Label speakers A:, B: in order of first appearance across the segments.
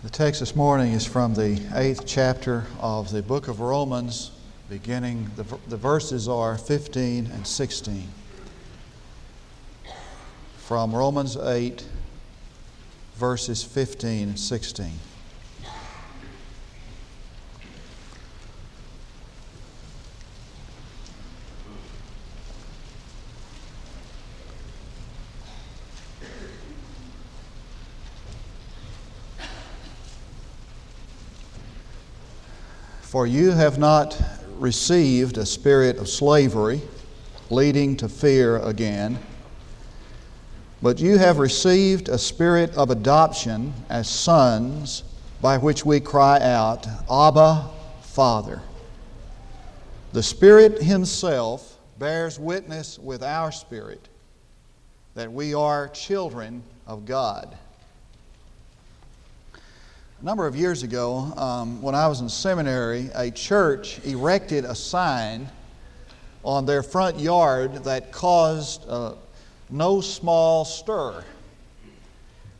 A: The text this morning is from the eighth chapter of the book of Romans, beginning, the, the verses are 15 and 16. From Romans 8, verses 15 and 16. For you have not received a spirit of slavery, leading to fear again, but you have received a spirit of adoption as sons, by which we cry out, Abba, Father. The Spirit Himself bears witness with our spirit that we are children of God. A number of years ago, um, when I was in seminary, a church erected a sign on their front yard that caused uh, no small stir.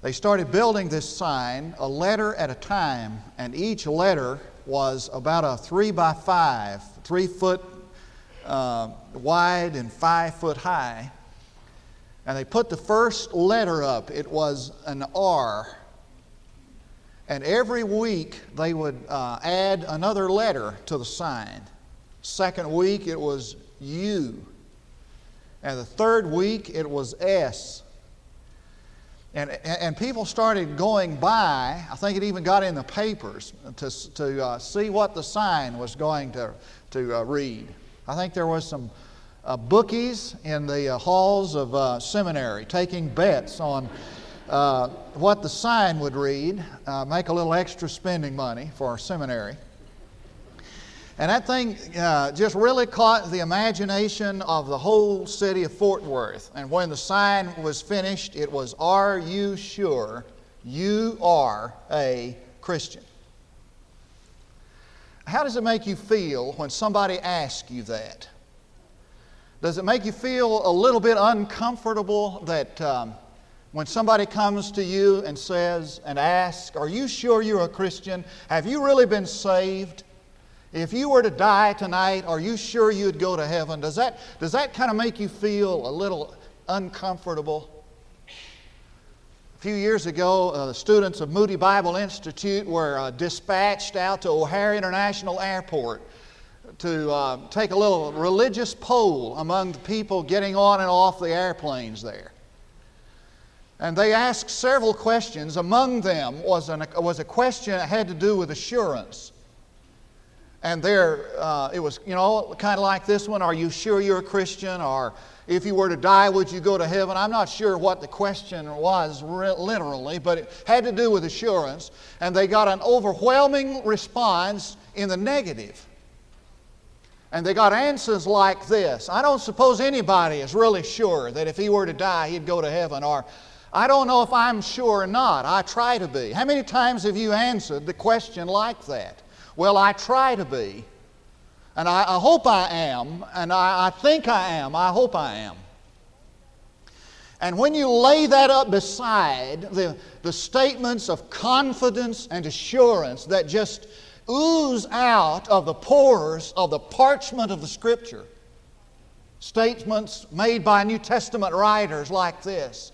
A: They started building this sign a letter at a time, and each letter was about a three by five, three foot uh, wide and five foot high. And they put the first letter up. It was an R. And every week they would uh, add another letter to the sign. Second week it was U. And the third week it was S. And, and people started going by, I think it even got in the papers, to, to uh, see what the sign was going to, to uh, read. I think there was some uh, bookies in the uh, halls of uh, seminary taking bets on uh, what the sign would read, uh, make a little extra spending money for our seminary. And that thing uh, just really caught the imagination of the whole city of Fort Worth. And when the sign was finished, it was, Are you sure you are a Christian? How does it make you feel when somebody asks you that? Does it make you feel a little bit uncomfortable that um, when somebody comes to you and says and asks, Are you sure you're a Christian? Have you really been saved? If you were to die tonight, are you sure you'd go to heaven? Does that, does that kind of make you feel a little uncomfortable? A few years ago, uh, students of Moody Bible Institute were uh, dispatched out to O'Hare International Airport to uh, take a little religious poll among the people getting on and off the airplanes there. And they asked several questions. Among them was, an, was a question that had to do with assurance. And there, uh, it was, you know, kind of like this one Are you sure you're a Christian? Or if you were to die, would you go to heaven? I'm not sure what the question was literally, but it had to do with assurance. And they got an overwhelming response in the negative. And they got answers like this I don't suppose anybody is really sure that if he were to die, he'd go to heaven. Or I don't know if I'm sure or not. I try to be. How many times have you answered the question like that? Well, I try to be. And I, I hope I am. And I, I think I am. I hope I am. And when you lay that up beside the, the statements of confidence and assurance that just ooze out of the pores of the parchment of the Scripture, statements made by New Testament writers like this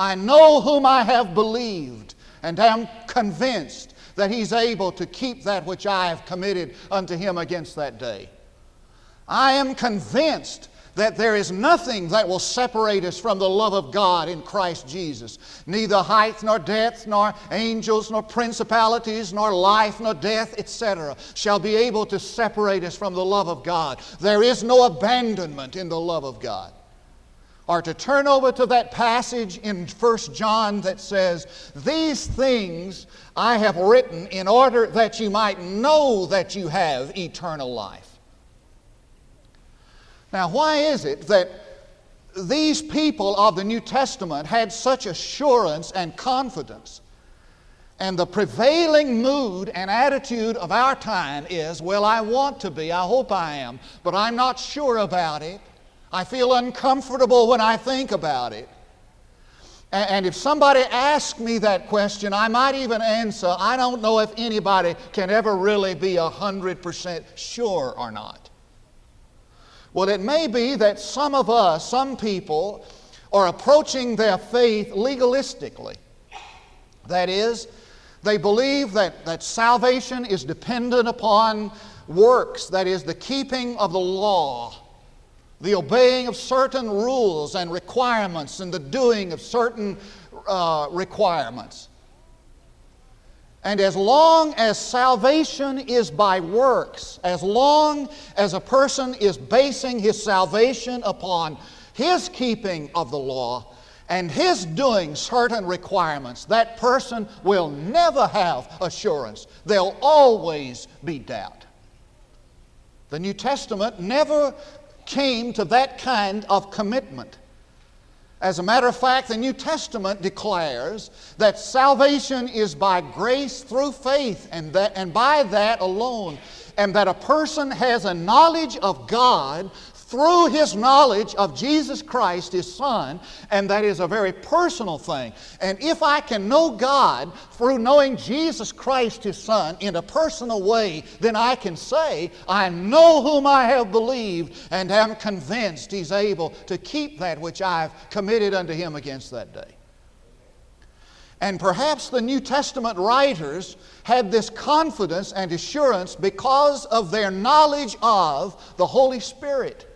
A: I know whom I have believed, and am convinced that he's able to keep that which I have committed unto him against that day. I am convinced that there is nothing that will separate us from the love of God in Christ Jesus. Neither height nor depth, nor angels, nor principalities, nor life, nor death, etc., shall be able to separate us from the love of God. There is no abandonment in the love of God are to turn over to that passage in 1 John that says, These things I have written in order that you might know that you have eternal life. Now, why is it that these people of the New Testament had such assurance and confidence? And the prevailing mood and attitude of our time is, well, I want to be, I hope I am, but I'm not sure about it. I feel uncomfortable when I think about it. And if somebody asked me that question, I might even answer, I don't know if anybody can ever really be 100% sure or not. Well, it may be that some of us, some people, are approaching their faith legalistically. That is, they believe that, that salvation is dependent upon works, that is, the keeping of the law the obeying of certain rules and requirements and the doing of certain uh, requirements. And as long as salvation is by works, as long as a person is basing his salvation upon his keeping of the law and his doing certain requirements, that person will never have assurance. There'll always be doubt. The New Testament never came to that kind of commitment. As a matter of fact, the New Testament declares that salvation is by grace through faith and, that, and by that alone, and that a person has a knowledge of God through his knowledge of Jesus Christ, his Son, and that is a very personal thing. And if I can know God through knowing Jesus Christ, his Son, in a personal way, then I can say, I know whom I have believed and am convinced he's able to keep that which I've committed unto him against that day. And perhaps the New Testament writers had this confidence and assurance because of their knowledge of the Holy Spirit.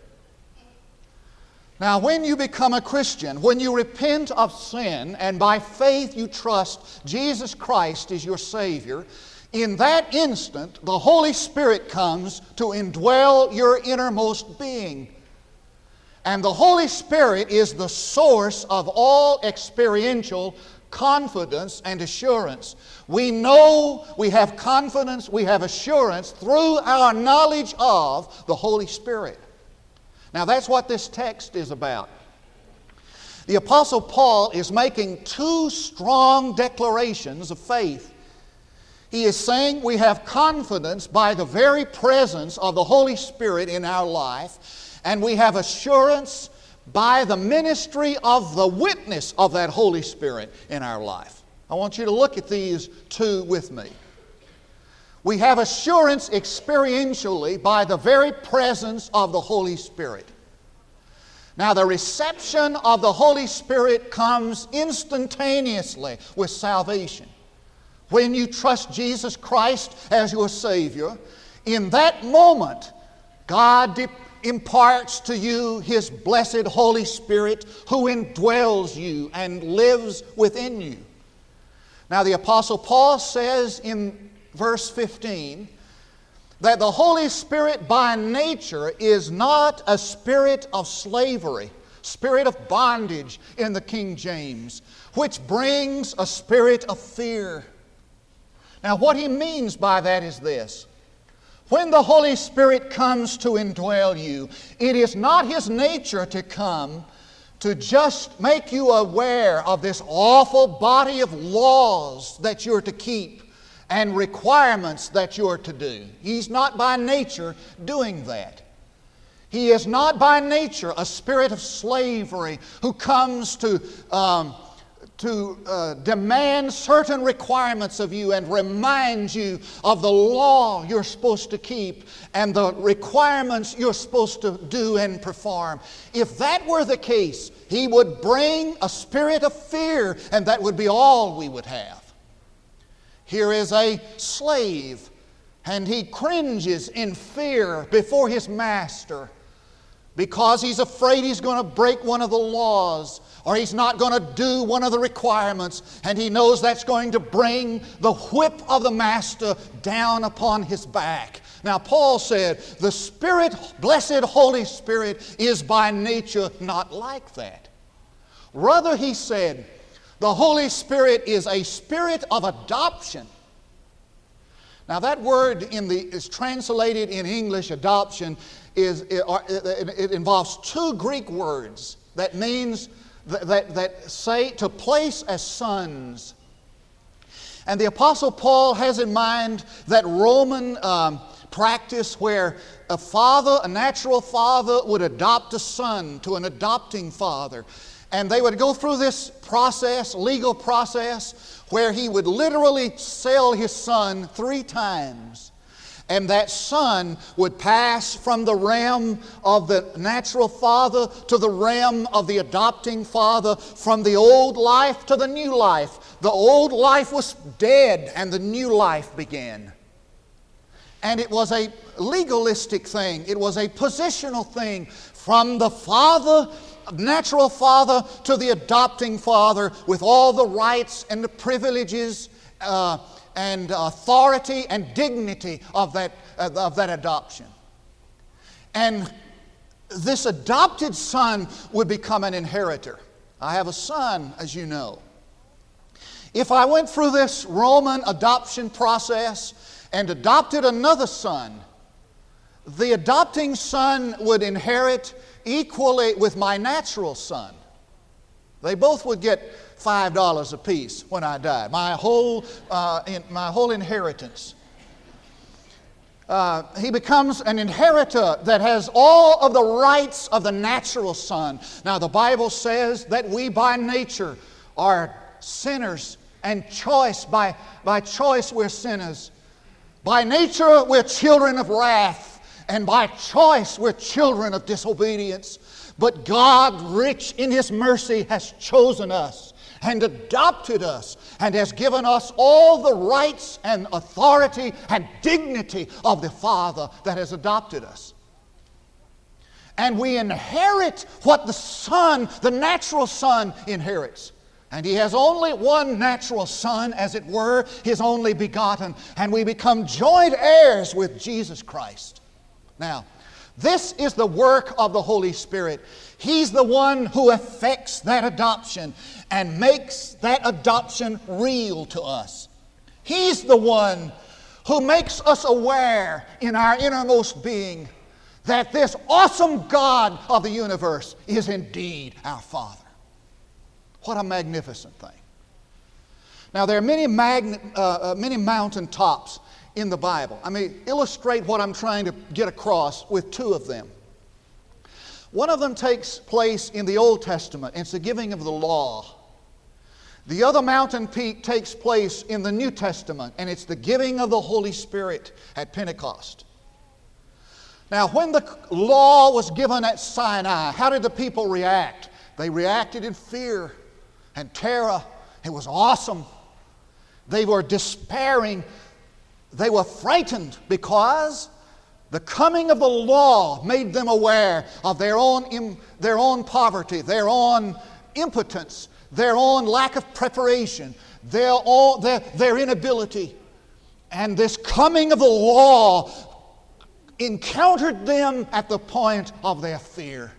A: Now, when you become a Christian, when you repent of sin and by faith you trust Jesus Christ as your Savior, in that instant the Holy Spirit comes to indwell your innermost being. And the Holy Spirit is the source of all experiential confidence and assurance. We know, we have confidence, we have assurance through our knowledge of the Holy Spirit. Now, that's what this text is about. The Apostle Paul is making two strong declarations of faith. He is saying we have confidence by the very presence of the Holy Spirit in our life, and we have assurance by the ministry of the witness of that Holy Spirit in our life. I want you to look at these two with me. We have assurance experientially by the very presence of the Holy Spirit. Now, the reception of the Holy Spirit comes instantaneously with salvation. When you trust Jesus Christ as your Savior, in that moment, God de- imparts to you His blessed Holy Spirit who indwells you and lives within you. Now, the Apostle Paul says in verse 15 that the Holy Spirit by nature is not a spirit of slavery, spirit of bondage in the King James, which brings a spirit of fear. Now, what he means by that is this. When the Holy Spirit comes to indwell you, it is not His nature to come to just make you aware of this awful body of laws that you're to keep and requirements that you're to do. He's not by nature doing that. He is not by nature a spirit of slavery who comes to, um, to uh, demand certain requirements of you and remind you of the law you're supposed to keep and the requirements you're supposed to do and perform. If that were the case, He would bring a spirit of fear, and that would be all we would have. Here is a slave, and he cringes in fear before his master because he's afraid he's going to break one of the laws or he's not going to do one of the requirements, and he knows that's going to bring the whip of the master down upon his back. Now, Paul said, the Spirit, blessed Holy Spirit, is by nature not like that. Rather, he said, the Holy Spirit is a spirit of adoption. Now, that word in the, is translated in English, adoption, is, it, it involves two Greek words that means that, that, that say to place as sons. And the Apostle Paul has in mind that Roman um, practice where a father, a natural father, would adopt a son to an adopting father. And they would go through this process, legal process, where he would literally sell his son three times. And that son would pass from the realm of the natural father to the realm of the adopting father, from the old life to the new life. The old life was dead and the new life began. And it was a legalistic thing, it was a positional thing from the father natural father to the adopting father with all the rights and the privileges uh, and authority and dignity of that, uh, of that adoption. And this adopted son would become an inheritor. I have a son, as you know. If I went through this Roman adoption process and adopted another son, the adopting son would inherit equally with my natural son. They both would get $5 apiece when I died, my whole, uh, in, my whole inheritance. Uh, he becomes an inheritor that has all of the rights of the natural son. Now, the Bible says that we by nature are sinners, and choice, by, by choice, we're sinners. By nature, we're children of wrath, and by choice, we're children of disobedience. But God, rich in His mercy, has chosen us and adopted us and has given us all the rights and authority and dignity of the Father that has adopted us. And we inherit what the Son, the natural Son, inherits. And he has only one natural son, as it were, his only begotten, and we become joint heirs with Jesus Christ. Now, this is the work of the Holy Spirit. He's the one who effects that adoption and makes that adoption real to us. He's the one who makes us aware in our innermost being that this awesome God of the universe is indeed our Father. What a magnificent thing. Now, there are many, magn- uh, uh, many mountain tops in the Bible. I mean, illustrate what I'm trying to get across with two of them. One of them takes place in the Old Testament, it's the giving of the law. The other mountain peak takes place in the New Testament, and it's the giving of the Holy Spirit at Pentecost. Now, when the law was given at Sinai, how did the people react? They reacted in fear and terror. It was awesome. They were despairing. They were frightened because the coming of the law made them aware of their own, their own poverty, their own impotence, their own lack of preparation, their, all, their, their inability. And this coming of the law encountered them at the point of their fear.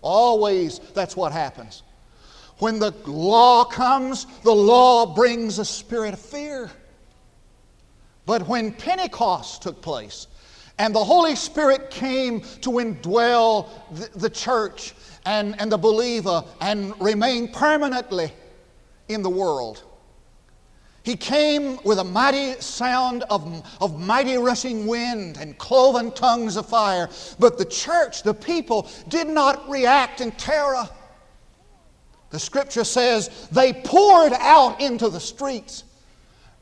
A: Always, that's what happens. When the law comes, the law brings a spirit of fear. But when Pentecost took place and the Holy Spirit came to indwell the, church and, and the believer and remain permanently in the world, he came with a mighty sound of, of mighty rushing wind and cloven tongues of fire. But the church, the people, did not react in terror. The scripture says they poured out into the streets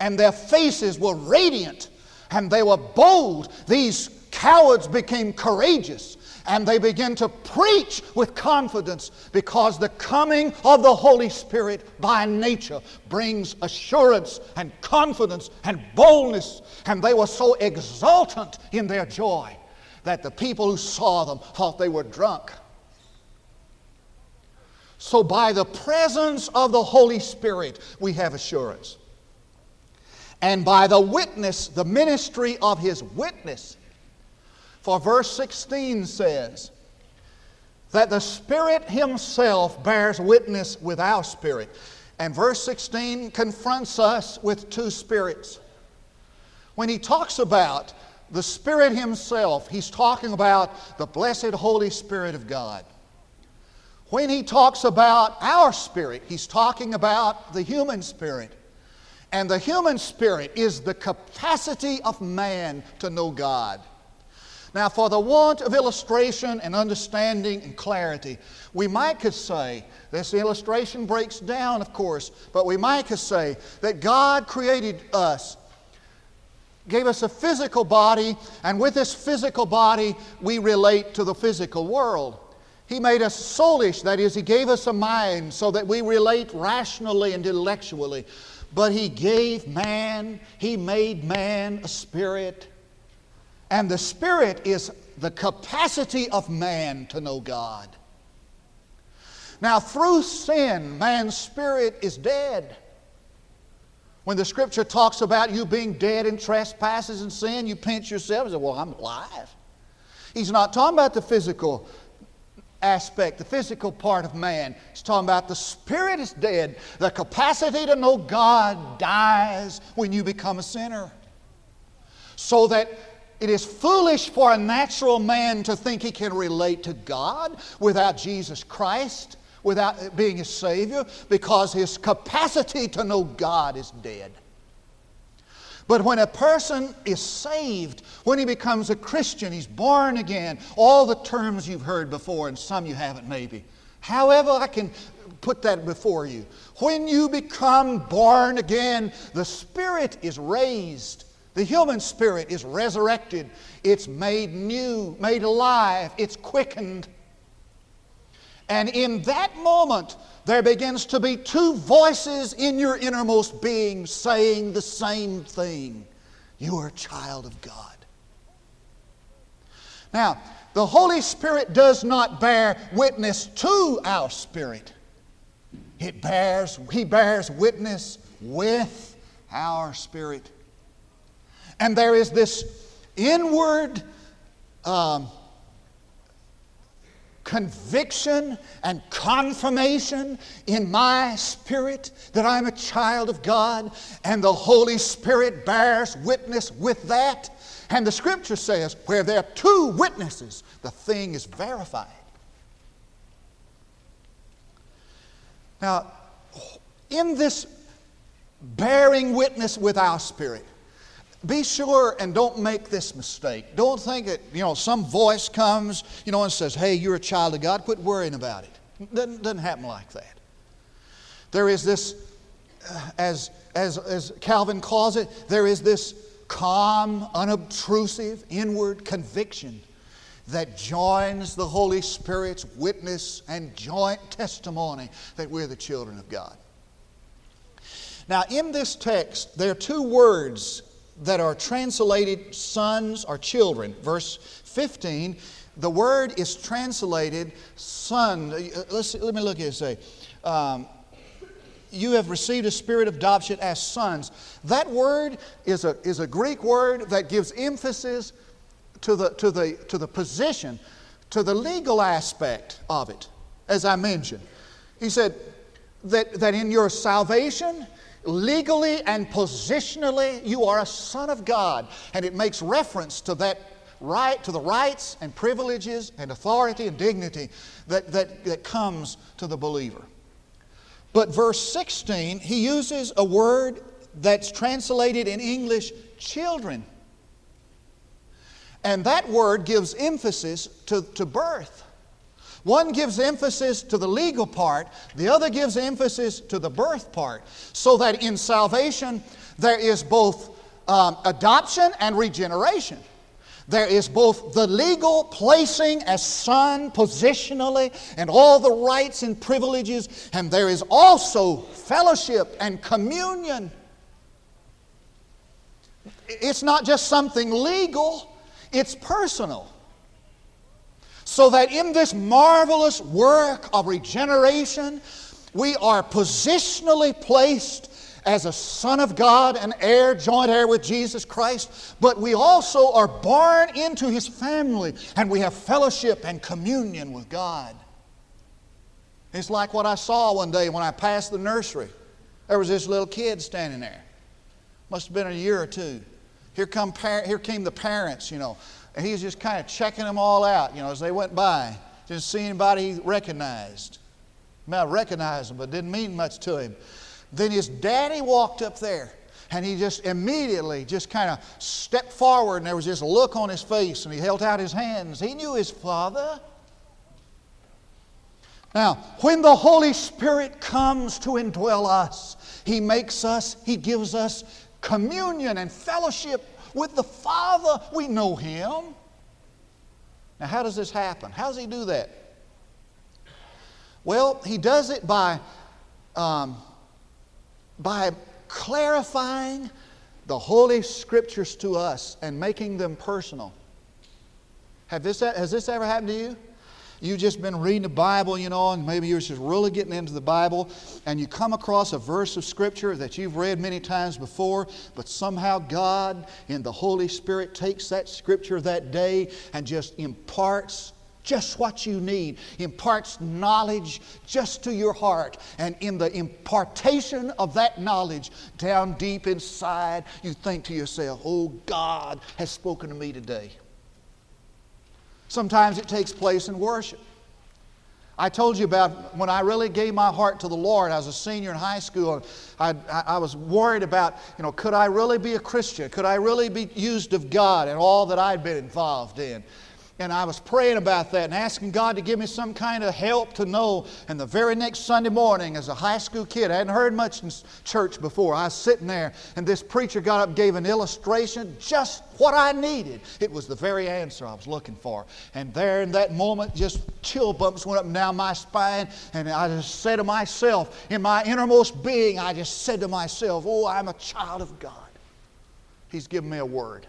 A: and their faces were radiant and they were bold. These cowards became courageous and they began to preach with confidence because the coming of the Holy Spirit by nature brings assurance and confidence and boldness. And they were so exultant in their joy that the people who saw them thought they were drunk. So, by the presence of the Holy Spirit, we have assurance. And by the witness, the ministry of His witness. For verse 16 says that the Spirit Himself bears witness with our spirit. And verse 16 confronts us with two spirits. When he talks about the Spirit Himself, he's talking about the blessed Holy Spirit of God. When he talks about our spirit, he's talking about the human spirit. And the human spirit is the capacity of man to know God. Now, for the want of illustration and understanding and clarity, we might could say, this illustration breaks down, of course, but we might could say that God created us, gave us a physical body, and with this physical body, we relate to the physical world. He made us soulish, that is, He gave us a mind so that we relate rationally and intellectually. But He gave man, He made man a spirit and the Spirit is the capacity of man to know God. Now, through sin, man's spirit is dead. When the scripture talks about you being dead in trespasses and sin, you pinch yourself and say, Well, I'm alive. He's not talking about the physical aspect, the physical part of man. He's talking about the spirit is dead. The capacity to know God dies when you become a sinner. So that it is foolish for a natural man to think he can relate to God without Jesus Christ, without being his Savior, because his capacity to know God is dead. But when a person is saved, when he becomes a Christian, he's born again, all the terms you've heard before, and some you haven't maybe. However, I can put that before you. When you become born again, the Spirit is raised the human spirit is resurrected, it's made new, made alive, it's quickened. And in that moment, there begins to be two voices in your innermost being saying the same thing You are a child of God. Now, the Holy Spirit does not bear witness to our spirit. It bears, He bears witness with our spirit. And there is this inward um, conviction and confirmation in my spirit that I'm a child of God, and the Holy Spirit bears witness with that. And the scripture says, where there are two witnesses, the thing is verified. Now, in this bearing witness with our spirit, be sure and don't make this mistake. Don't think that, you know, some voice comes, you know, and says, hey, you're a child of God. Quit worrying about it. Doesn't, doesn't happen like that. There is this, uh, as, as, as Calvin calls it, there is this calm, unobtrusive, inward conviction that joins the Holy Spirit's witness and joint testimony that we're the children of God. Now, in this text, there are two words that are translated sons or children. Verse 15, the word is translated son. Let's, let me look at it say, um, you have received a spirit of adoption as sons. That word is a, is a Greek word that gives emphasis to the, to, the, to the position, to the legal aspect of it, as I mentioned. He said that, that in your salvation, legally and positionally, you are a son of God. And it makes reference to that right, to the rights and privileges and authority and dignity that, that, that comes to the believer. But verse 16, he uses a word that's translated in English children. And that word gives emphasis to, to birth. One gives emphasis to the legal part, the other gives emphasis to the birth part. So that in salvation, there is both um, adoption and regeneration. There is both the legal placing as son positionally and all the rights and privileges, and there is also fellowship and communion. It's not just something legal, it's personal so that in this marvelous work of regeneration, we are positionally placed as a son of God, an heir, joint heir with Jesus Christ, but we also are born into his family and we have fellowship and communion with God. It's like what I saw one day when I passed the nursery. There was this little kid standing there. Must have been a year or two. Here, come par- here came the parents, you know. And he was just kind of checking them all out, you know, as they went by. Didn't see anybody he recognized. Have recognized them, but didn't mean much to him. Then his daddy walked up there. And he just immediately just kind of stepped forward, and there was this look on his face, and he held out his hands. He knew his father. Now, when the Holy Spirit comes to indwell us, He makes us, He gives us communion and fellowship with the Father. We know Him. Now, how does this happen? How does He do that? Well, He does it by, um, by clarifying the Holy Scriptures to us and making them personal. Have this, has this ever happened to you? You've just been reading the Bible, you know, and maybe you're just really getting into the Bible, and you come across a verse of Scripture that you've read many times before, but somehow God in the Holy Spirit takes that Scripture that day and just imparts just what you need, imparts knowledge just to your heart. And in the impartation of that knowledge, down deep inside, you think to yourself, oh, God has spoken to me today. Sometimes it takes place in worship. I told you about when I really gave my heart to the Lord. I was a senior in high school. And I, I, was worried about, you know, could I really be a Christian? Could I really be used of God and all that I'd been involved in? And I was praying about that and asking God to give me some kind of help to know. And the very next Sunday morning, as a high school kid, I hadn't heard much in church before. I was sitting there, and this preacher got up and gave an illustration, just what I needed. It was the very answer I was looking for. And there in that moment, just chill bumps went up and down my spine. And I just said to myself, in my innermost being, I just said to myself, Oh, I'm a child of God. He's given me a word.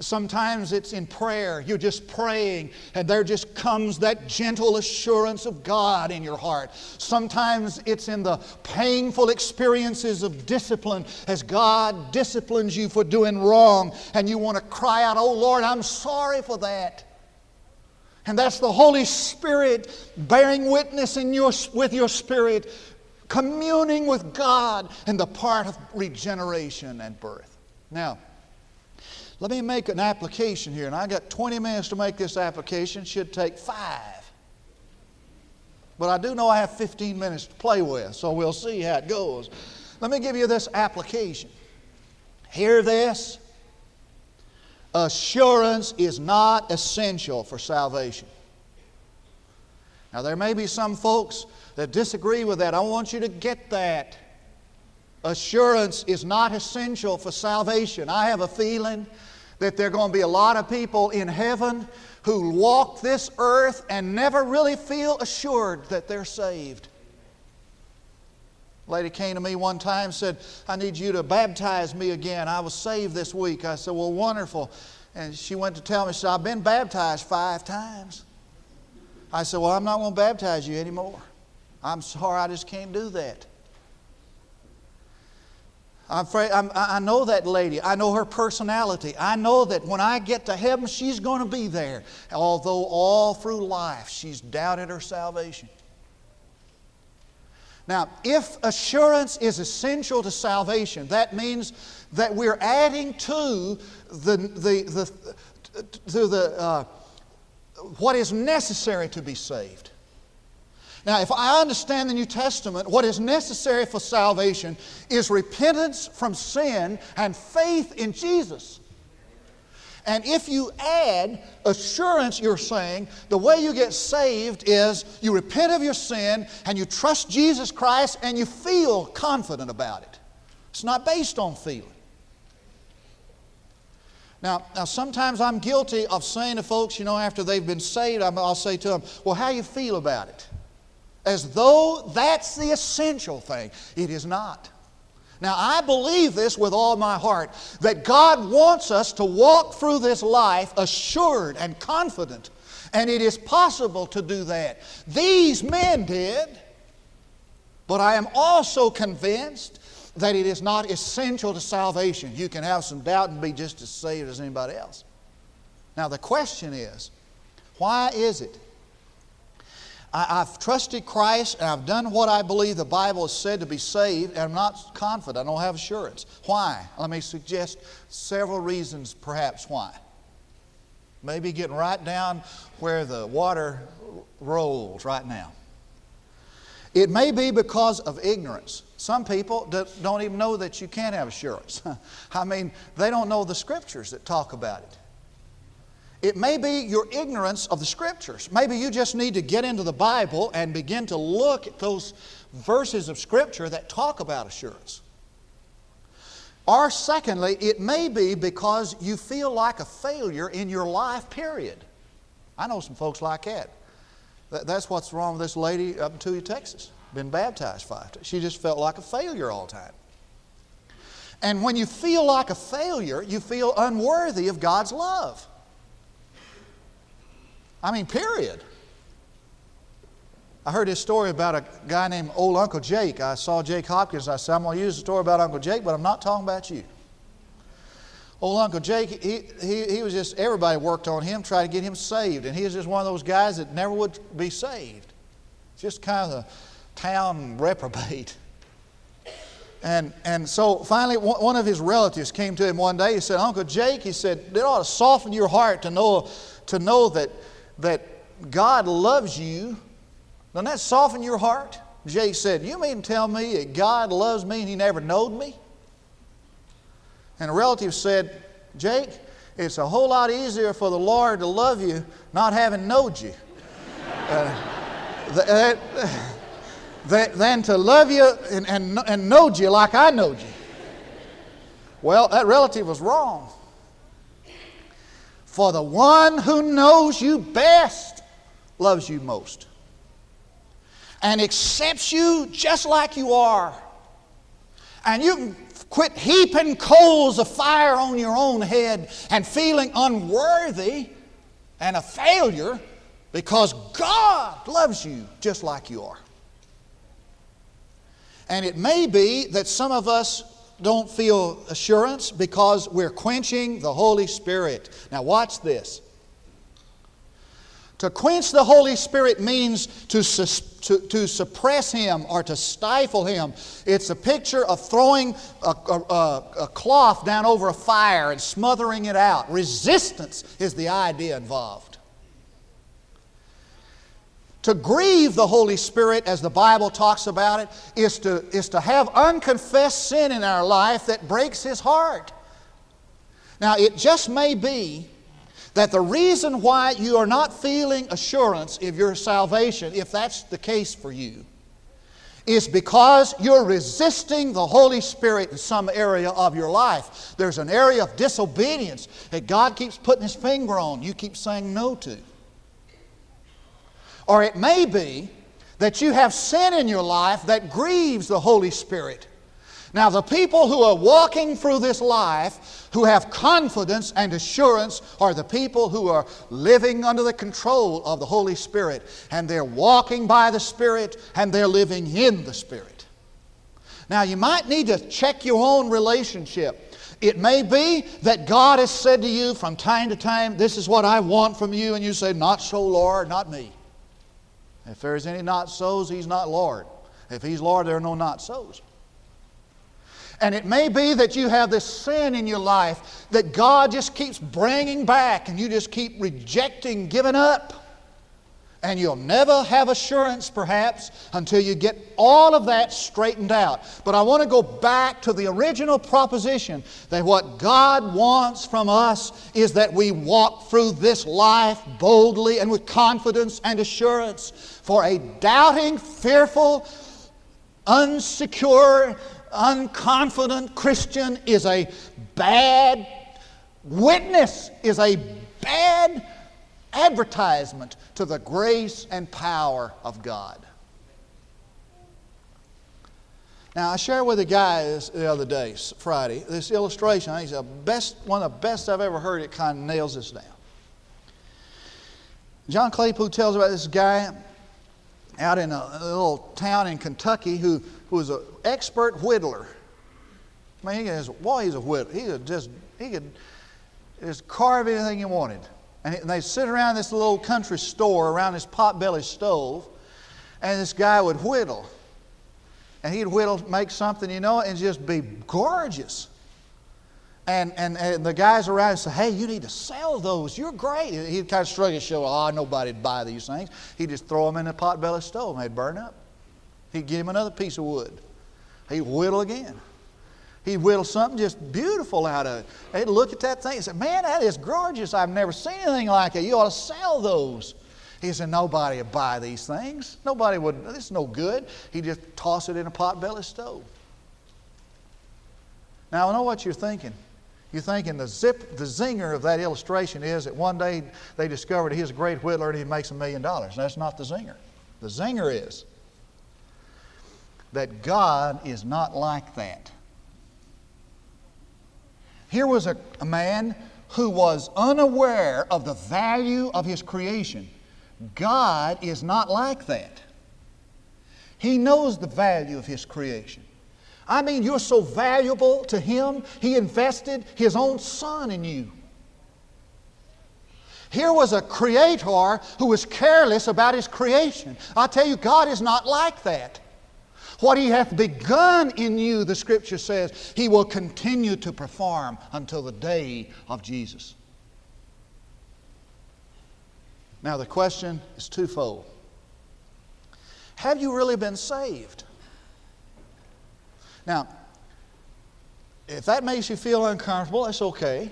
A: Sometimes it's in prayer. You're just praying, and there just comes that gentle assurance of God in your heart. Sometimes it's in the painful experiences of discipline as God disciplines you for doing wrong, and you want to cry out, Oh Lord, I'm sorry for that. And that's the Holy Spirit bearing witness in your, with your spirit, communing with God in the part of regeneration and birth. Now, let me make an application here, and I got 20 minutes to make this application. Should take five. But I do know I have 15 minutes to play with, so we'll see how it goes. Let me give you this application. Hear this. Assurance is not essential for salvation. Now, there may be some folks that disagree with that. I want you to get that. Assurance is not essential for salvation. I have a feeling that there are going to be a lot of people in heaven who walk this earth and never really feel assured that they're saved. A lady came to me one time said, I need you to baptize me again. I was saved this week. I said, Well, wonderful. And she went to tell me, she said, I've been baptized five times. I said, Well, I'm not going to baptize you anymore. I'm sorry, I just can't do that. I'm afraid, I'm, i know that lady. I know her personality. I know that when I get to heaven, she's going to be there. Although all through life she's doubted her salvation. Now, if assurance is essential to salvation, that means that we're adding to the, the, the, to the, uh, what is necessary to be saved. Now, if I understand the New Testament, what is necessary for salvation is repentance from sin and faith in Jesus. And if you add assurance, you're saying the way you get saved is you repent of your sin and you trust Jesus Christ and you feel confident about it. It's not based on feeling. Now, now sometimes I'm guilty of saying to folks, you know, after they've been saved, I'll say to them, well, how you feel about it? As though that's the essential thing. It is not. Now, I believe this with all my heart that God wants us to walk through this life assured and confident, and it is possible to do that. These men did, but I am also convinced that it is not essential to salvation. You can have some doubt and be just as saved as anybody else. Now, the question is why is it I, have trusted Christ and I've done what I believe the Bible has said to be saved, and I'm not confident. I don't have assurance. Why? Let me suggest several reasons, perhaps, why. Maybe getting right down where the water rolls right now. It may be because of ignorance. Some people don't even know that you can't have assurance. I mean, they don't know the scriptures that talk about it. It may be your ignorance of the scriptures. Maybe you just need to get into the Bible and begin to look at those verses of scripture that talk about assurance. Or, secondly, it may be because you feel like a failure in your life, period. I know some folks like that. That's what's wrong with this lady up in Tulia, Texas. Been baptized five times. She just felt like a failure all the time. And when you feel like a failure, you feel unworthy of God's love. I mean, period. I heard this story about a guy named Old Uncle Jake. I saw Jake Hopkins. I said, I'm going to use the story about Uncle Jake, but I'm not talking about you. Old Uncle Jake, he, he, he was just, everybody worked on him, tried to get him saved. And he was just one of those guys that never would be saved. Just kind of a town reprobate. And, and so finally, one of his relatives came to him one day. He said, Uncle Jake, he said, it ought to soften your heart to know, to know that, that God loves you. Doesn't that soften your heart? Jake said, You mean to tell me that God loves me and he never knowed me? And a relative said, Jake, it's a whole lot easier for the Lord to love you not having knowed you uh, than to love you and, and, and knowed you like I knowed you. Well, that relative was wrong. For the one who knows you best loves you most and accepts you just like you are. And you can Quit heaping coals of fire on your own head and feeling unworthy and a failure because God loves you just like you are. And it may be that some of us don't feel assurance because we're quenching the Holy Spirit. Now, watch this. To quench the Holy Spirit means to, to, to suppress Him or to stifle Him. It's a picture of throwing a, a, a, cloth down over a fire and smothering it out. Resistance is the idea involved. To grieve the Holy Spirit, as the Bible talks about it, is to, is to have unconfessed sin in our life that breaks His heart. Now, it just may be that the reason why you are not feeling assurance of your salvation, if that's the case for you, is because you're resisting the Holy Spirit in some area of your life. There's an area of disobedience that God keeps putting His finger on, you keep saying no to. Or it may be that you have sin in your life that grieves the Holy Spirit. Now, the people who are walking through this life, who have confidence and assurance, are the people who are living under the control of the Holy Spirit. And they're walking by the Spirit and they're living in the Spirit. Now, you might need to check your own relationship. It may be that God has said to you from time to time, This is what I want from you, and you say, Not so, Lord, not me. If there's any not so's, He's not Lord. If He's Lord, there are no not so's. And it may be that you have this sin in your life that God just keeps bringing back and you just keep rejecting, giving up. And you'll never have assurance, perhaps, until you get all of that straightened out. But I want to go back to the original proposition that what God wants from us is that we walk through this life boldly and with confidence and assurance. For a doubting, fearful, unsecure, unconfident Christian is a bad witness, is a bad advertisement to the grace and power of God. Now, I shared with a guy this, the other day, Friday, this illustration. He's the best, one of the best I've ever heard. It kind of nails this down. John Claypool tells about this guy out in a, little town in Kentucky who who was an expert whittler. I mean, he was, well, he's a whittler. He could just, he could just carve anything he wanted. And, and they'd sit around this little country store around this potbelly stove, and this guy would whittle. And he'd whittle, make something, you know, and just be gorgeous. And, and, and the guys around say, hey, you need to sell those. You're great. He'd kind of shrug his shoulders, oh, nobody'd buy these things. He'd just throw them in a the potbelly stove and they'd burn up. He'd give him another piece of wood. He'd whittle again. He'd whittle something just beautiful out of it. They'd look at that thing and say, Man, that is gorgeous. I've never seen anything like it. You ought to sell those. He said, Nobody would buy these things. Nobody would. This is no good. He'd just toss it in a potbelly stove. Now, I know what you're thinking. You're thinking the zip, the zinger of that illustration is that one day they discovered he's a great whittler and he makes a million dollars. That's not the zinger. The zinger is that God is not like that. Here was a, a man who was unaware of the value of his creation. God is not like that. He knows the value of his creation. I mean, you're so valuable to Him, He invested His own Son in you. Here was a creator who was careless about his creation. I tell you, God is not like that. What He hath begun in you, the Scripture says, He will continue to perform until the day of Jesus. Now, the question is twofold Have you really been saved? Now, if that makes you feel uncomfortable, that's okay.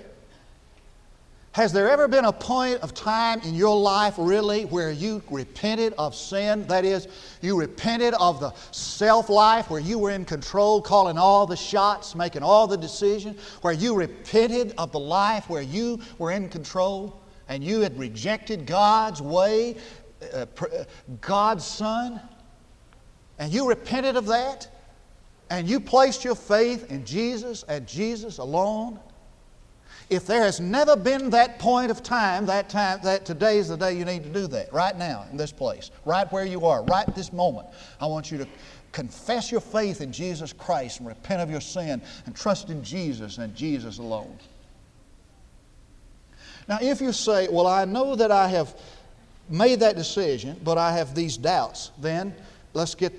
A: Has there ever been a point of time in your life really where you repented of sin? That is, you repented of the self life where you were in control, calling all the shots, making all the decisions, where you repented of the life where you were in control and you had rejected God's way, uh, uh God's Son, and you repented of that? And you placed your faith in Jesus and Jesus alone, if there has never been that point of time, that time, that today is the day you need to do that, right now in this place, right where you are, right this moment. I want you to confess your faith in Jesus Christ and repent of your sin and trust in Jesus and Jesus alone. Now, if you say, Well, I know that I have made that decision, but I have these doubts, then let's get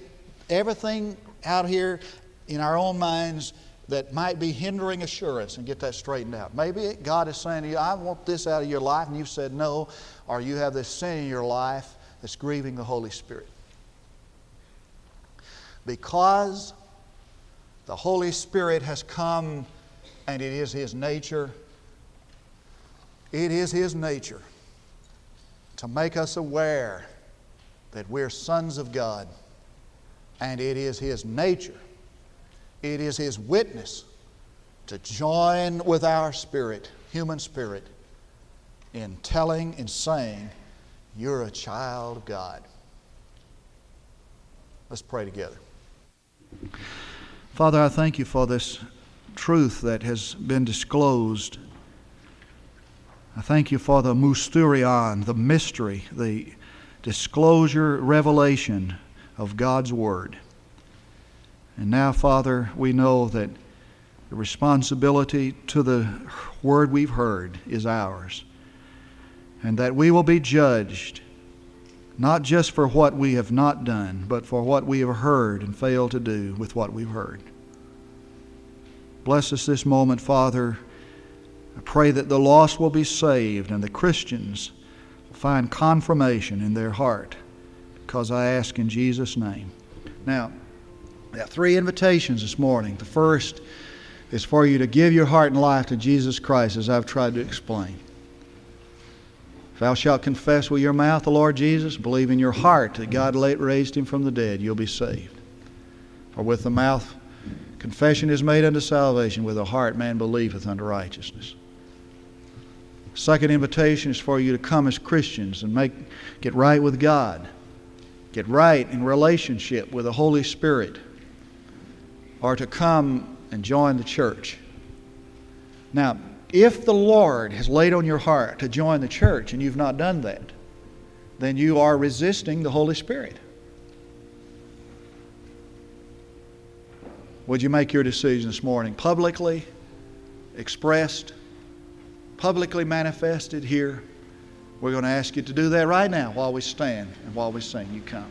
A: everything out here in our own minds that might be hindering assurance and get that straightened out. Maybe God is saying to you, I want this out of your life, and you've said no, or you have this sin in your life that's grieving the Holy Spirit. Because the Holy Spirit has come and it is His nature, it is His nature to make us aware that we're sons of God and it is His nature, it is His witness to join with our spirit, human spirit, in telling and saying, You're a child of God. Let's pray together. Father, I thank you for this truth that has been disclosed. I thank you for the mysterion, the mystery, the disclosure, revelation of God's Word. And now, Father, we know that the responsibility to the Word we've heard is ours, and that we will be judged not just for what we have not done, but for what we have heard and failed to do with what we've heard. Bless us this moment, Father. I pray that the lost will be saved and the Christians will find confirmation in their heart because I ask in Jesus' name. Now, three invitations this morning. The first is for you to give your heart and life to Jesus Christ, as I've tried to explain. If thou shalt confess with your mouth the Lord Jesus, believe in your heart that God late raised him from the dead, you'll be saved. For with the mouth confession is made unto salvation, with the heart man believeth unto righteousness. Second invitation is for you to come as Christians and make get right with God get right in relationship with the Holy Spirit or to come and join the church. Now, if the Lord has laid on your heart to join the church and you've not done that, then you are resisting the Holy Spirit. Would you make your decision this morning publicly expressed, publicly manifested here? We're going to ask you to do that right now while we stand and while we sing. You come.